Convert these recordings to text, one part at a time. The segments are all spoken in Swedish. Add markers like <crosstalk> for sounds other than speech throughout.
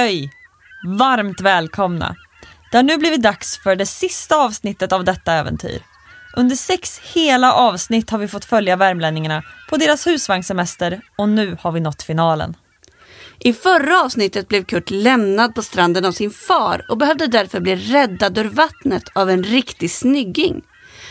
Öj! Varmt välkomna! Det har nu blivit dags för det sista avsnittet av detta äventyr. Under sex hela avsnitt har vi fått följa värmlänningarna på deras husvagnssemester och nu har vi nått finalen. I förra avsnittet blev Kurt lämnad på stranden av sin far och behövde därför bli räddad ur vattnet av en riktig snygging.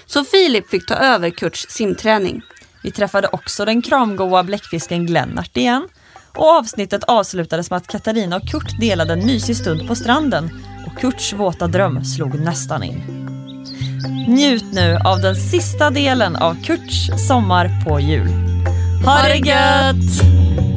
Så Filip fick ta över Kurts simträning. Vi träffade också den kramgoa bläckfisken Glennart igen och avsnittet avslutades med att Katarina och Kurt delade en mysig stund på stranden och Kurts våta dröm slog nästan in. Njut nu av den sista delen av Kurts sommar på jul. Ha det gött!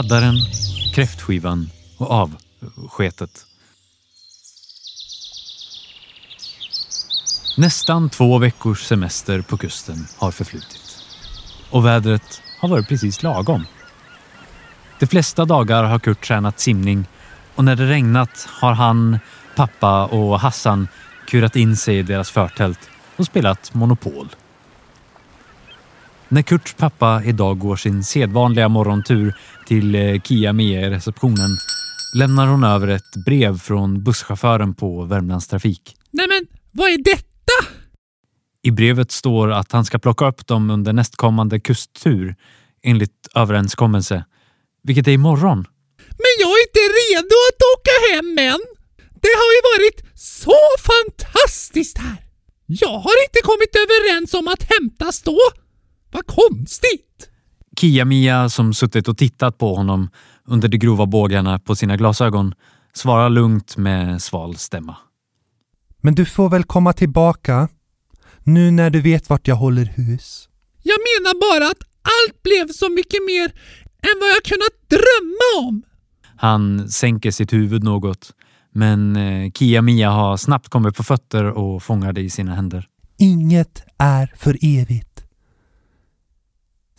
Baddaren, kräftskivan och avsketet. Nästan två veckors semester på kusten har förflutit. Och vädret har varit precis lagom. De flesta dagar har Kurt tränat simning och när det regnat har han, pappa och Hassan kurat in sig i deras förtält och spelat Monopol. När Kurts pappa idag går sin sedvanliga morgontur till eh, Kia Mia receptionen lämnar hon över ett brev från busschauffören på Värmlandstrafik. Nej men, vad är detta? I brevet står att han ska plocka upp dem under nästkommande kusttur enligt överenskommelse, vilket är imorgon. Men jag är inte redo att åka hem än. Det har ju varit så fantastiskt här. Jag har inte kommit överens om att hämtas då. Vad konstigt! Kia-Mia som suttit och tittat på honom under de grova bågarna på sina glasögon svarar lugnt med sval stämma. Men du får väl komma tillbaka nu när du vet vart jag håller hus. Jag menar bara att allt blev så mycket mer än vad jag kunnat drömma om. Han sänker sitt huvud något, men eh, Kia-Mia har snabbt kommit på fötter och fångar det i sina händer. Inget är för evigt.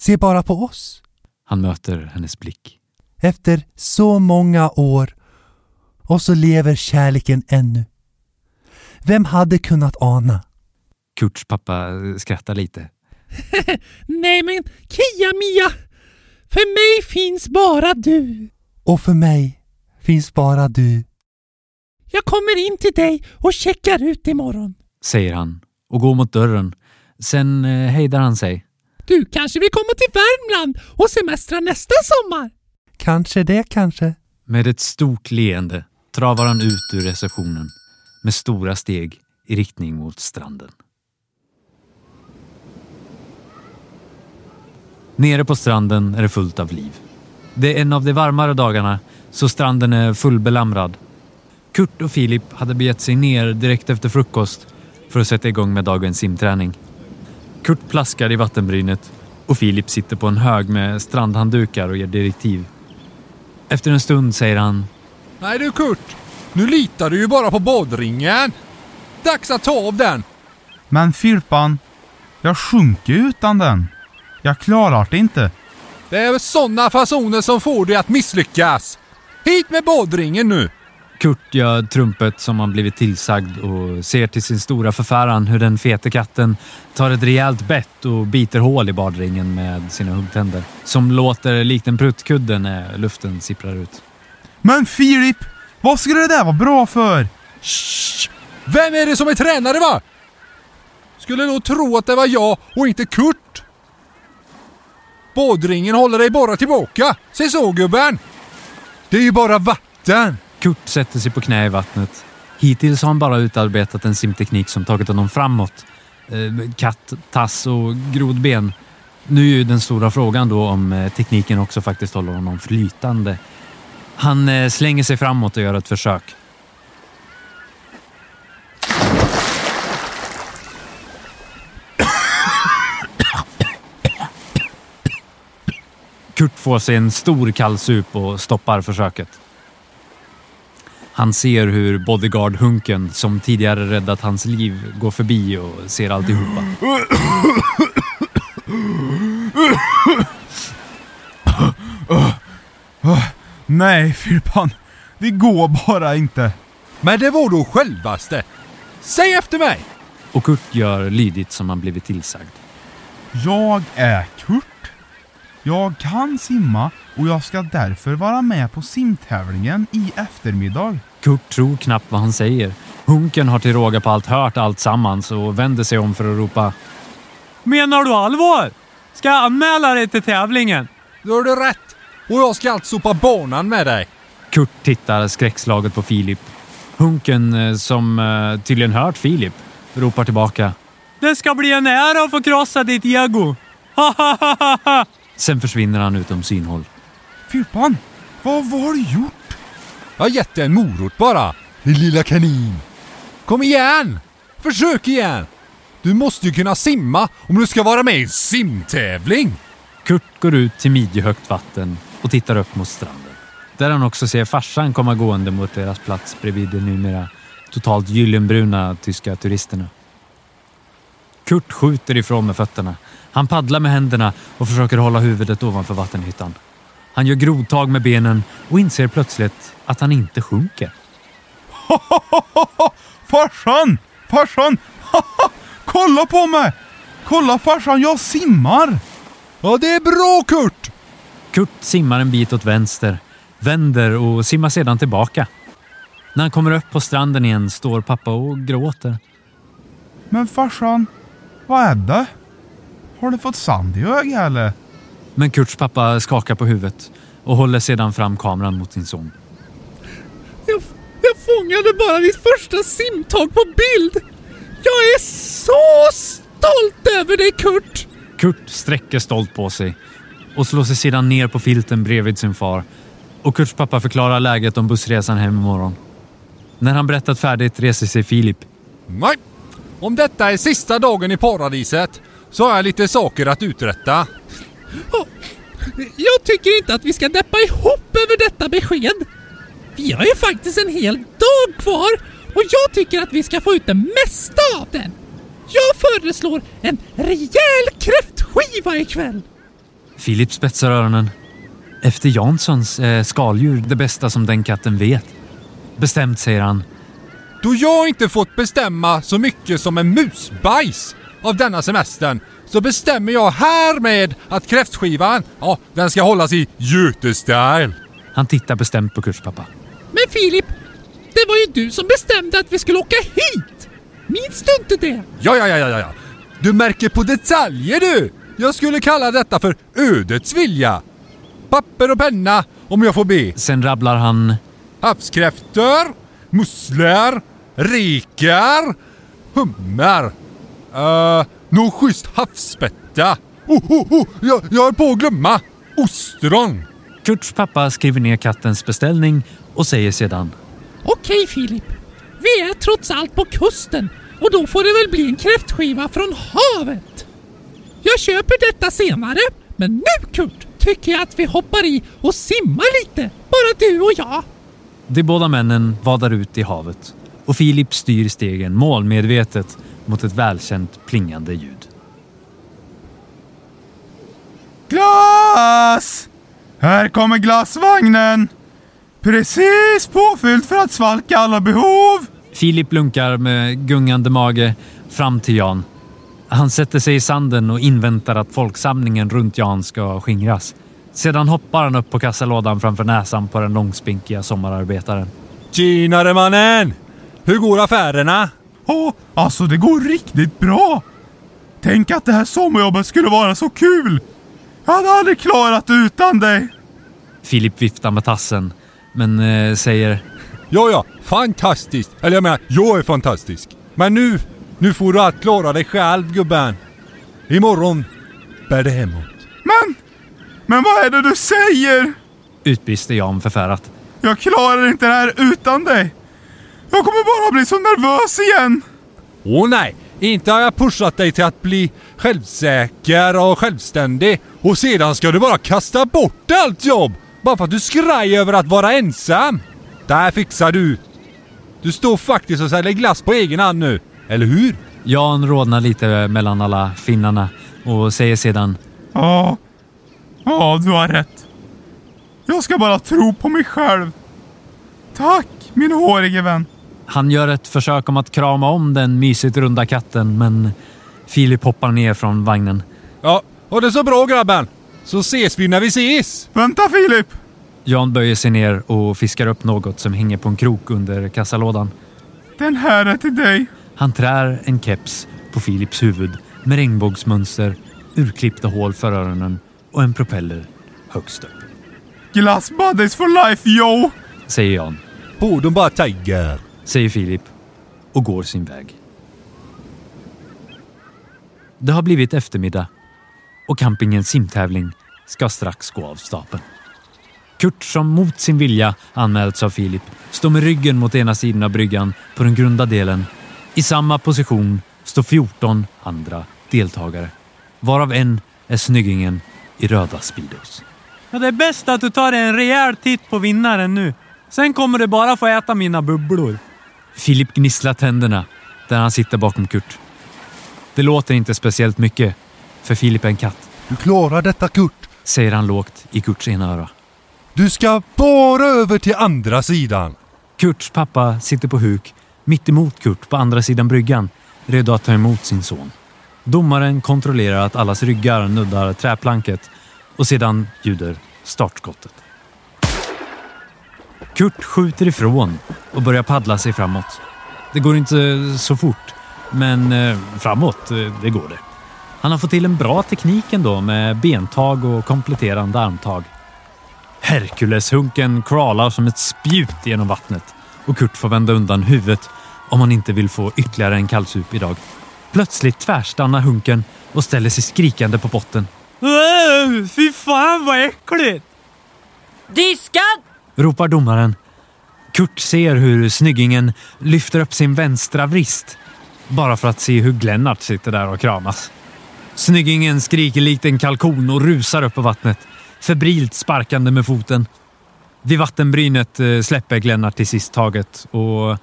Se bara på oss. Han möter hennes blick. Efter så många år och så lever kärleken ännu. Vem hade kunnat ana? Kurts pappa skrattar lite. <laughs> Nej men Kia-Mia, för mig finns bara du. Och för mig finns bara du. Jag kommer in till dig och checkar ut imorgon. Säger han och går mot dörren. Sen eh, hejdar han sig. Du kanske vill komma till Värmland och semestra nästa sommar? Kanske det kanske. Med ett stort leende travar han ut ur receptionen med stora steg i riktning mot stranden. Nere på stranden är det fullt av liv. Det är en av de varmare dagarna så stranden är fullbelamrad. Kurt och Filip hade begett sig ner direkt efter frukost för att sätta igång med dagens simträning. Kurt plaskar i vattenbrynet och Filip sitter på en hög med strandhanddukar och ger direktiv. Efter en stund säger han Nej du Kurt, nu litar du ju bara på badringen. Dags att ta av den. Men Filpan, jag sjunker utan den. Jag klarar det inte. Det är sådana fasoner som får dig att misslyckas. Hit med badringen nu! Kurt gör trumpet som han blivit tillsagd och ser till sin stora förfäran hur den fete katten tar ett rejält bett och biter hål i badringen med sina huggtänder. Som låter likt en pruttkudde när luften sipprar ut. Men Filip, vad skulle det där vara bra för? Shh! Vem är det som är tränare va? Skulle nog tro att det var jag och inte Kurt. Badringen håller dig bara tillbaka. Se så gubben! Det är ju bara vatten. Kurt sätter sig på knä i vattnet. Hittills har han bara utarbetat en simteknik som tagit honom framåt. Eh, katt, tass och grodben. Nu är ju den stora frågan då om eh, tekniken också faktiskt håller honom flytande. Han eh, slänger sig framåt och gör ett försök. Kurt får sig en stor kallsup och stoppar försöket. Han ser hur bodyguard-hunken som tidigare räddat hans liv går förbi och ser alltihopa. Nej, Filippan. Det går bara inte. Men det var då självaste. Säg efter mig! Och Kurt gör lydigt som han blivit tillsagd. Jag är Kurt. Jag kan simma och jag ska därför vara med på simtävlingen i eftermiddag. Kurt tror knappt vad han säger. Hunken har till råga på allt hört allt sammans och vänder sig om för att ropa. Menar du allvar? Ska jag anmäla dig till tävlingen? Då har du rätt. Och jag ska alltså sopa banan med dig. Kurt tittar skräckslaget på Filip. Hunken, eh, som eh, tydligen hört Filip, ropar tillbaka. Det ska bli en ära att få krossa ditt ego! Ha, ha, ha, ha, ha. Sen försvinner han utom synhåll. Filippan, vad, vad har du gjort? Jag har gett dig en morot bara. Din lilla kanin. Kom igen! Försök igen! Du måste ju kunna simma om du ska vara med i en simtävling. Kurt går ut till midjehögt vatten och tittar upp mot stranden. Där han också ser farsan komma gående mot deras plats bredvid de numera totalt gyllenbruna tyska turisterna. Kurt skjuter ifrån med fötterna. Han paddlar med händerna och försöker hålla huvudet ovanför vattenytan. Han gör grovtag med benen och inser plötsligt att han inte sjunker. <laughs> Farsan! Farsan! <laughs> Kolla på mig! Kolla farsan, jag simmar! Ja, det är bra Kurt! Kurt simmar en bit åt vänster, vänder och simmar sedan tillbaka. När han kommer upp på stranden igen står pappa och gråter. Men farsan, vad är det? Har du fått sand i ögat eller? Men Kurts pappa skakar på huvudet och håller sedan fram kameran mot sin son. Jag, jag fångade bara ditt första simtag på bild. Jag är så stolt över dig Kurt! Kurt sträcker stolt på sig och slår sig sedan ner på filten bredvid sin far. Och Kurts pappa förklarar läget om bussresan hem imorgon. När han berättat färdigt reser sig Filip. Nej. Om detta är sista dagen i paradiset så har jag lite saker att uträtta. Jag tycker inte att vi ska deppa ihop över detta besked. Vi har ju faktiskt en hel dag kvar och jag tycker att vi ska få ut det mesta av den. Jag föreslår en rejäl kräftskiva ikväll. Filip spetsar öronen. Efter Janssons är skaldjur det bästa som den katten vet. Bestämt säger han. Då jag inte fått bestämma så mycket som en musbajs av denna semestern så bestämmer jag härmed att kräftskivan, ja, den ska hållas i Göte-style. Han tittar bestämt på Kurts pappa. Men Filip, det var ju du som bestämde att vi skulle åka hit. Minns du inte det? Ja, ja, ja, ja, ja. Du märker på detaljer du! Jag skulle kalla detta för ödets vilja. Papper och penna om jag får be. Sen rabblar han. Havskräftor, musslor, rekar, hummer. Uh, Nå schysst havsspätta. Oh, oh, oh, jag, jag är på att glömma. Ostron. Kurts pappa skriver ner kattens beställning och säger sedan. Okej Filip, vi är trots allt på kusten och då får det väl bli en kräftskiva från havet. Jag köper detta senare, men nu Kurt tycker jag att vi hoppar i och simmar lite, bara du och jag. De båda männen vadar ut i havet och Filip styr stegen målmedvetet mot ett välkänt plingande ljud. Glass! Här kommer glassvagnen! Precis påfylld för att svalka alla behov! Filip lunkar med gungande mage fram till Jan. Han sätter sig i sanden och inväntar att folksamlingen runt Jan ska skingras. Sedan hoppar han upp på kassalådan framför näsan på den långspinkiga sommararbetaren. Tjenare mannen! Hur går affärerna? Åh, alltså det går riktigt bra! Tänk att det här sommarjobbet skulle vara så kul! Jag hade aldrig klarat det utan dig! Filip viftar med tassen, men eh, säger Ja, ja, fantastiskt. Eller jag menar, jag är fantastisk. Men nu, nu får du allt klara dig själv gubben. Imorgon bär det hemåt. Men, men vad är det du säger? utbrister Jan förfärat. Jag klarar inte det här utan dig! Jag kommer bara bli så nervös igen! Åh nej, inte har jag pushat dig till att bli självsäker och självständig och sedan ska du bara kasta bort allt jobb bara för att du skraj över att vara ensam. där fixar du. Du står faktiskt och säljer glass på egen hand nu, eller hur? Jan rodnar lite mellan alla finnarna och säger sedan Ja, ja du har rätt. Jag ska bara tro på mig själv. Tack min hårige vän. Han gör ett försök om att krama om den mysigt runda katten men Filip hoppar ner från vagnen. Ja, och det är så bra grabben. Så ses vi när vi ses. Vänta Filip! Jan böjer sig ner och fiskar upp något som hänger på en krok under kassalådan. Den här är till dig. Han trär en keps på Filips huvud med regnbågsmönster, urklippta hål för öronen och en propeller högst upp. Glass buddies for life yo! Säger Jan, På de bara tiger säger Filip och går sin väg. Det har blivit eftermiddag och campingens simtävling ska strax gå av stapeln. Kurt, som mot sin vilja anmälts av Filip, står med ryggen mot ena sidan av bryggan på den grunda delen. I samma position står 14 andra deltagare, varav en är snyggingen i röda Speedos. Ja, det är bäst att du tar en rejäl titt på vinnaren nu. Sen kommer du bara få äta mina bubblor. Filip gnisslar tänderna där han sitter bakom Kurt. Det låter inte speciellt mycket, för Filip är en katt, Du klarar detta Kurt. säger han lågt i Kurts ena öra. Du ska bara över till andra sidan. Kurts pappa sitter på huk mitt emot Kurt på andra sidan bryggan, redo att ta emot sin son. Domaren kontrollerar att allas ryggar nuddar träplanket och sedan ljuder startskottet. Kurt skjuter ifrån och börjar paddla sig framåt. Det går inte så fort, men eh, framåt, eh, det går det. Han har fått till en bra teknik ändå med bentag och kompletterande armtag. Herkuleshunken crawlar som ett spjut genom vattnet och Kurt får vända undan huvudet om han inte vill få ytterligare en kallsup idag. Plötsligt tvärstannar hunken och ställer sig skrikande på botten. Fy fan vad äckligt! Diskad! Ropar domaren. Kurt ser hur snyggingen lyfter upp sin vänstra vrist bara för att se hur Glennart sitter där och kramas. Snyggingen skriker likt en kalkon och rusar upp på vattnet, febrilt sparkande med foten. Vid vattenbrynet eh, släpper Glennart till sist taget och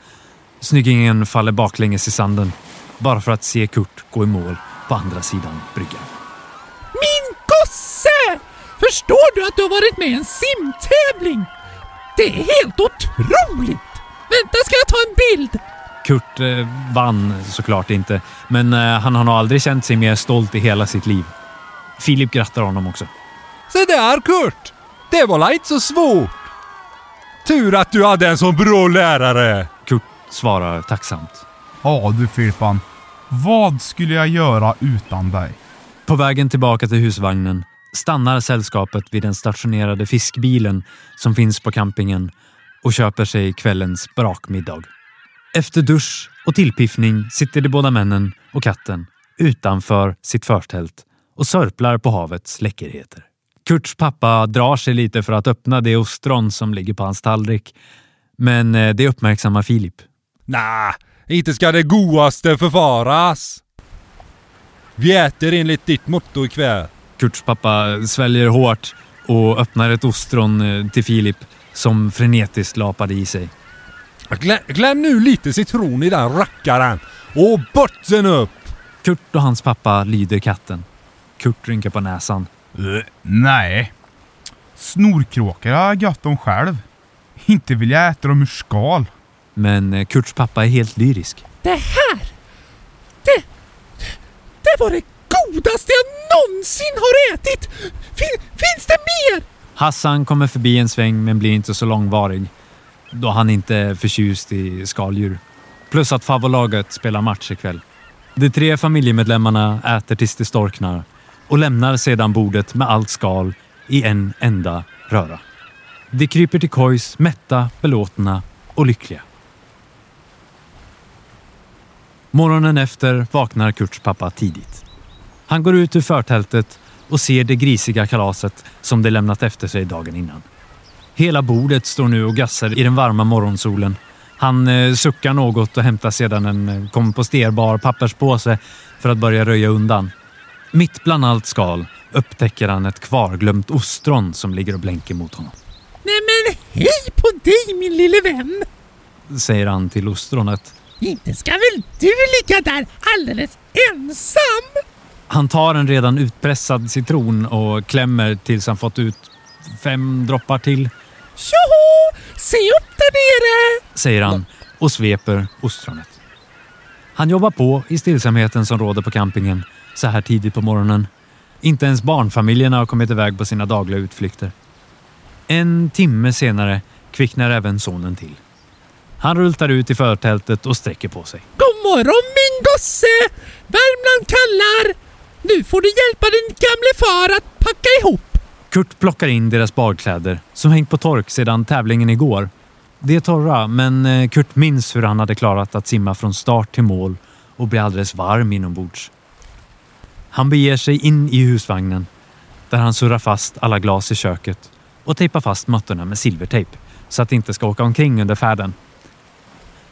snyggingen faller baklänges i sanden bara för att se Kurt gå i mål på andra sidan bryggan. Min gosse! Förstår du att du har varit med i en simtävling? Det är helt otroligt! Vänta, ska jag ta en bild? Kurt eh, vann såklart inte, men eh, han har nog aldrig känt sig mer stolt i hela sitt liv. Filip grattar honom också. Se där Kurt! Det var la inte så svårt. Tur att du hade en sån bra lärare. Kurt svarar tacksamt. Ja du Filippan. Vad skulle jag göra utan dig? På vägen tillbaka till husvagnen stannar sällskapet vid den stationerade fiskbilen som finns på campingen och köper sig kvällens brakmiddag. Efter dusch och tillpiffning sitter de båda männen och katten utanför sitt förtält och sörplar på havets läckerheter. Kurts pappa drar sig lite för att öppna det ostron som ligger på hans tallrik. Men eh, det uppmärksammar Filip. “Nä, inte ska det godaste förfaras. Vi äter enligt ditt motto ikväll. Kurts pappa sväljer hårt och öppnar ett ostron eh, till Filip som frenetiskt lapade i sig. Glöm, glöm nu lite citron i den rackaren. Och botten upp! Kurt och hans pappa lyder katten. Kurt rynkar på näsan. Uh, nej. Snorkråkor har jag gött om själv. Inte vill jag äta dem ur skal. Men eh, Kurts pappa är helt lyrisk. Det här! Det... Det var det godaste jag någonsin har ätit! Fin, finns det mer? Hassan kommer förbi en sväng men blir inte så långvarig. Då han inte är förtjust i skaldjur. Plus att favolaget spelar match ikväll. De tre familjemedlemmarna äter tills de storknar och lämnar sedan bordet med allt skal i en enda röra. De kryper till kojs mätta, belåtna och lyckliga. Morgonen efter vaknar Kurts pappa tidigt. Han går ut ur förtältet och ser det grisiga kalaset som de lämnat efter sig dagen innan. Hela bordet står nu och gassar i den varma morgonsolen. Han eh, suckar något och hämtar sedan en eh, komposterbar papperspåse för att börja röja undan. Mitt bland allt skal upptäcker han ett kvarglömt ostron som ligger och blänker mot honom. Nej men hej på dig min lille vän! säger han till ostronet. Inte ska väl du ligga där alldeles ensam? Han tar en redan utpressad citron och klämmer tills han fått ut fem droppar till, Tjoho! Se upp där nere! säger han och sveper ostronet. Han jobbar på i stillsamheten som råder på campingen så här tidigt på morgonen. Inte ens barnfamiljerna har kommit iväg på sina dagliga utflykter. En timme senare kvicknar även sonen till. Han rultar ut i förtältet och sträcker på sig. God morgon min gosse! Värmland kallar! Nu får du hjälpa din gamle far att packa ihop. Kurt plockar in deras badkläder som hängt på tork sedan tävlingen igår. De är torra, men eh, Kurt minns hur han hade klarat att simma från start till mål och bli alldeles varm inombords. Han beger sig in i husvagnen där han surrar fast alla glas i köket och tejpar fast mattorna med silvertejp så att de inte ska åka omkring under färden.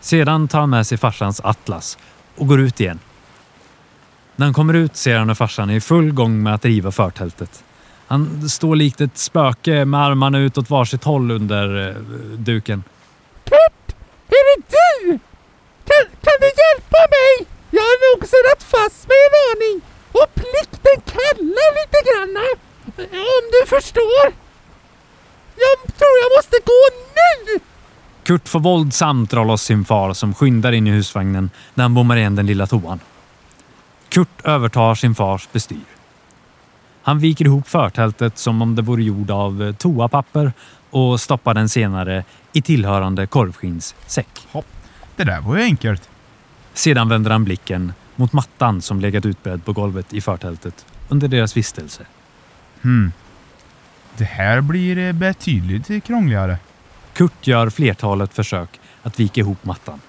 Sedan tar han med sig farsans atlas och går ut igen. När han kommer ut ser han hur farsan är i full gång med att riva förtältet. Han står likt ett spöke med armarna ut åt varsitt håll under eh, duken. Kurt! Är det du? Kan, kan du hjälpa mig? Jag har nog surrat fast mig en aning och plikten kallar lite granna. Om du förstår. Jag tror jag måste gå nu! Kurt får våldsamt dra loss sin far som skyndar in i husvagnen när han bommar igen den lilla toan. Kurt övertar sin fars bestyr. Han viker ihop förtältet som om det vore gjord av toapapper och stoppar den senare i tillhörande korvskinssäck. Hopp. Det där var ju enkelt. Sedan vänder han blicken mot mattan som legat utbredd på golvet i förtältet under deras vistelse. Hmm. Det här blir eh, betydligt krångligare. Kurt gör flertalet försök att vika ihop mattan.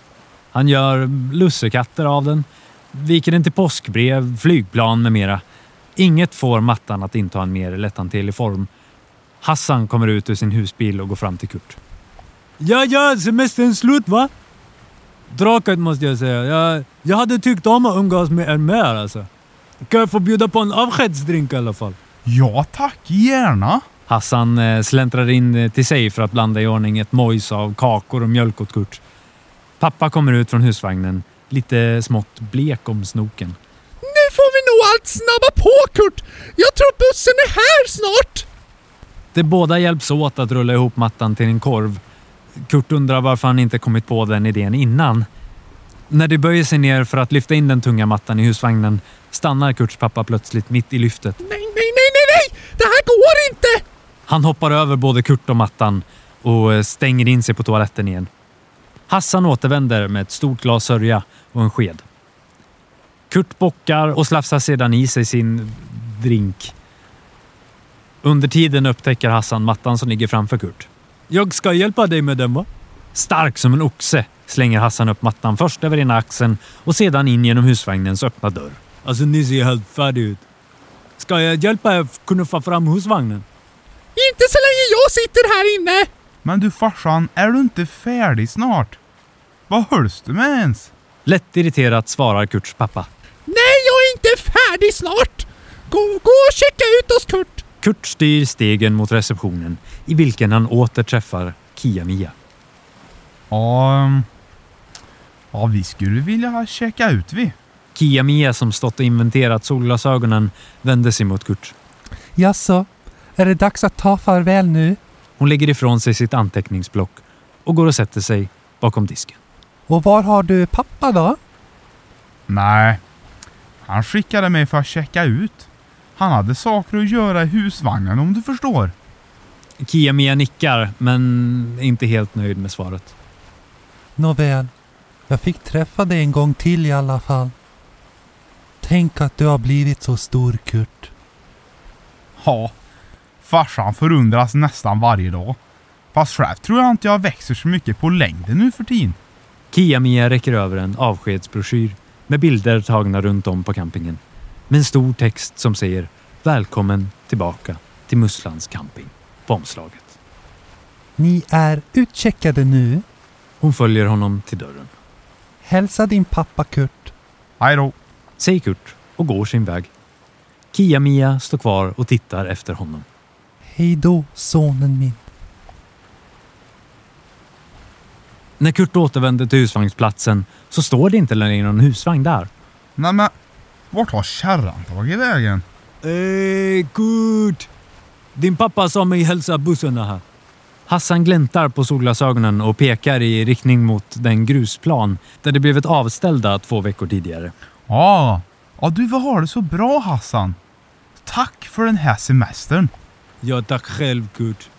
Han gör lussekatter av den, viker den till påskbrev, flygplan med mera. Inget får mattan att inta en mer lätthanterlig form. Hassan kommer ut ur sin husbil och går fram till Kurt. Ja, ja, semestern slut va? Tråkigt måste jag säga. Jag, jag hade tyckt om att umgås med er mer alltså. Kan jag få bjuda på en avskedsdrink i alla fall? Ja tack, gärna. Hassan eh, släntrar in eh, till sig för att blanda i ordning ett mojs av kakor och mjölk åt Kurt. Pappa kommer ut från husvagnen, lite smått blek om snoken. Nu får vi nog allt snabba på Kurt! Jag tror bussen är här snart! De båda hjälps åt att rulla ihop mattan till en korv. Kurt undrar varför han inte kommit på den idén innan. När de böjer sig ner för att lyfta in den tunga mattan i husvagnen stannar Kurts pappa plötsligt mitt i lyftet. Nej, nej, nej, nej, nej! Det här går inte! Han hoppar över både Kurt och mattan och eh, stänger in sig på toaletten igen. Hassan återvänder med ett stort glas sörja och en sked. Kurt bockar och slafsar sedan i sig sin drink. Under tiden upptäcker Hassan mattan som ligger framför Kurt. Jag ska hjälpa dig med den va? Stark som en oxe slänger Hassan upp mattan först över ena axeln och sedan in genom husvagnens öppna dörr. Alltså ni ser helt färdig ut. Ska jag hjälpa er knuffa fram husvagnen? Inte så länge jag sitter här inne! Men du farsan, är du inte färdig snart? Vad hölls du med ens? Lätt irriterat svarar Kurts pappa. Nej, jag är inte färdig snart! Gå, gå och checka ut oss Kurt! Kurt styr stegen mot receptionen i vilken han åter träffar Kia-Mia. Ja, ehm, ja, vi skulle vilja checka ut vi. Kia-Mia som stått och inventerat solglasögonen vände sig mot Kurt. Jaså, är det dags att ta farväl nu? Hon lägger ifrån sig sitt anteckningsblock och går och sätter sig bakom disken. Och var har du pappa då? Nej, han skickade mig för att checka ut. Han hade saker att göra i husvagnen om du förstår. Kia-Mia nickar, men är inte helt nöjd med svaret. Nåväl, jag fick träffa dig en gång till i alla fall. Tänk att du har blivit så stor, Kurt. Ja, farsan förundras nästan varje dag. Fast själv tror jag inte jag växer så mycket på längden nu för tiden. Kia-Mia räcker över en avskedsbroschyr med bilder tagna runt om på campingen. Med en stor text som säger Välkommen tillbaka till Musslans camping på omslaget. Ni är utcheckade nu. Hon följer honom till dörren. Hälsa din pappa, Kurt. Hej då. Säger Kurt och går sin väg. Kia-Mia står kvar och tittar efter honom. Hej då, sonen min. När Kurt återvänder till husvagnsplatsen så står det inte längre någon husvagn där. Nej men, vart har kärran tagit vägen? Hej Kurt! Din pappa sa mig hälsa bussen här. Hassan gläntar på solglasögonen och pekar i riktning mot den grusplan där det blivit avställda två veckor tidigare. Ja, ja du får ha det så bra Hassan. Tack för den här semestern. Ja, tack själv Kurt.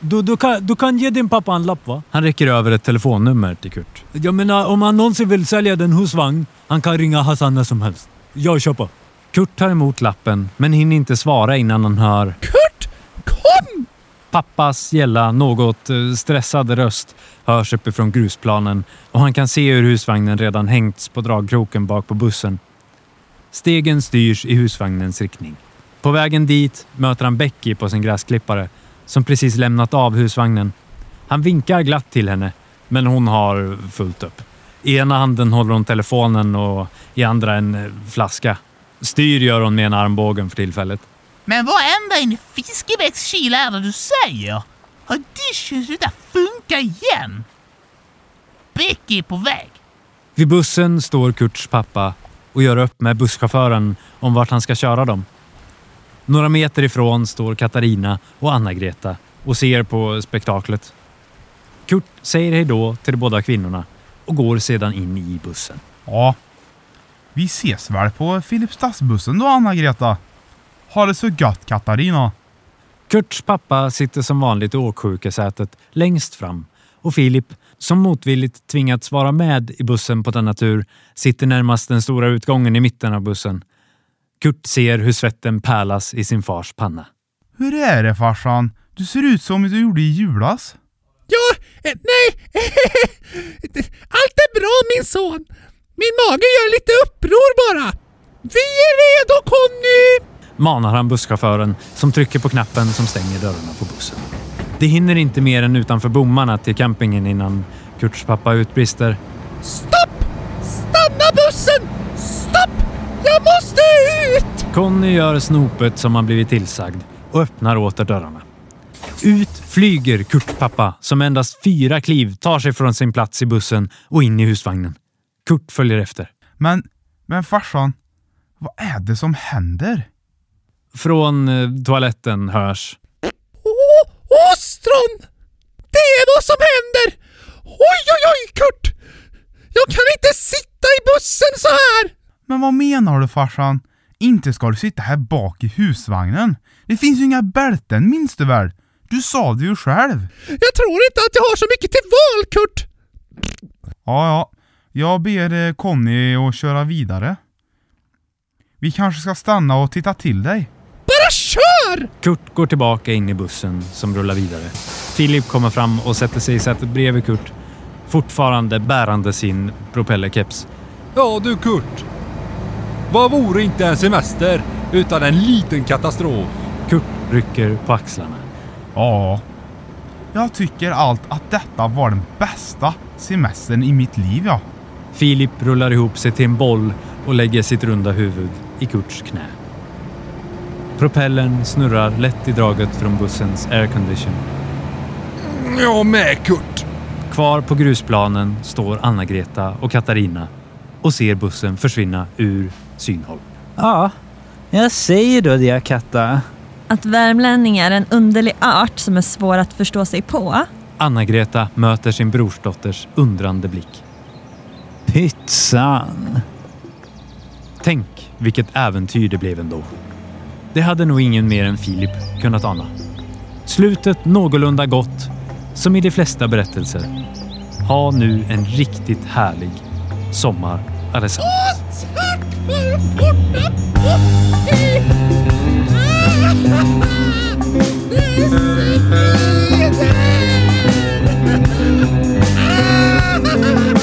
Du, du, kan, du kan ge din pappa en lapp va? Han räcker över ett telefonnummer till Kurt. Jag menar, om han någonsin vill sälja den husvagn, han kan ringa Hassan när som helst. Jag köper. Kurt tar emot lappen, men hinner inte svara innan han hör Kurt! Kom! Pappas gälla, något eh, stressad röst hörs uppifrån grusplanen och han kan se hur husvagnen redan hängts på dragkroken bak på bussen. Stegen styrs i husvagnens riktning. På vägen dit möter han Becky på sin gräsklippare som precis lämnat av husvagnen. Han vinkar glatt till henne, men hon har fullt upp. I ena handen håller hon telefonen och i andra en eh, flaska. Styr gör hon med en armbågen för tillfället. Men vad ända in i Fiskebäcks kil är det du säger? Har dischen slutat funka igen? Becky är på väg. Vid bussen står Kurts pappa och gör upp med busschauffören om vart han ska köra dem. Några meter ifrån står Katarina och Anna-Greta och ser på spektaklet. Kurt säger hej då till de båda kvinnorna och går sedan in i bussen. Ja. Vi ses väl på Filipstadsbussen då Anna-Greta? Ha det så gött Katarina. Kurts pappa sitter som vanligt i åksjukesätet längst fram och Filip, som motvilligt tvingats vara med i bussen på denna tur, sitter närmast den stora utgången i mitten av bussen. Kurt ser hur svetten pärlas i sin fars panna. Hur är det farsan? Du ser ut som du gjorde i julas. Ja, eh, nej. <laughs> Allt är bra min son. Min mage gör lite uppror bara. Vi är redo Conny! manar han busschauffören som trycker på knappen som stänger dörrarna på bussen. Det hinner inte mer än utanför bommarna till campingen innan Kurts pappa utbrister. Stopp! Stanna bussen! Jag måste ut! Conny gör snopet som han blivit tillsagd och öppnar åter dörrarna. Ut flyger Kurt pappa som endast fyra kliv tar sig från sin plats i bussen och in i husvagnen. Kurt följer efter. Men, men farsan, vad är det som händer? Från eh, toaletten hörs. Åh, ostron! Det är vad som händer! Oj, oj, oj, Kurt! Jag kan inte sitta i bussen så här! Men vad menar du farsan? Inte ska du sitta här bak i husvagnen? Det finns ju inga bälten minns du väl? Du sa det ju själv. Jag tror inte att jag har så mycket till val, Kurt! Ja, ja. Jag ber eh, Conny att köra vidare. Vi kanske ska stanna och titta till dig. Bara kör! Kurt går tillbaka in i bussen som rullar vidare. Filip kommer fram och sätter sig i sätet bredvid Kurt, fortfarande bärande sin propellerkeps. Ja du Kurt. Vad vore inte en semester utan en liten katastrof? Kurt rycker på axlarna. Ja. Jag tycker allt att detta var den bästa semestern i mitt liv, ja. Filip rullar ihop sig till en boll och lägger sitt runda huvud i Kurts knä. Propellern snurrar lätt i draget från bussens aircondition. Jag med Kurt. Kvar på grusplanen står Anna-Greta och Katarina och ser bussen försvinna ur synhåll. Ja, jag säger då det Katta. Att värmlänning är en underlig art som är svår att förstå sig på. Anna-Greta möter sin brorsdotters undrande blick. Pytsan. Tänk vilket äventyr det blev ändå. Det hade nog ingen mer än Filip kunnat ana. Slutet någorlunda gott, som i de flesta berättelser. Ha nu en riktigt härlig sommar allesammans. 我无敌，无敌！哈哈哈哈，你死定了！哈哈哈哈。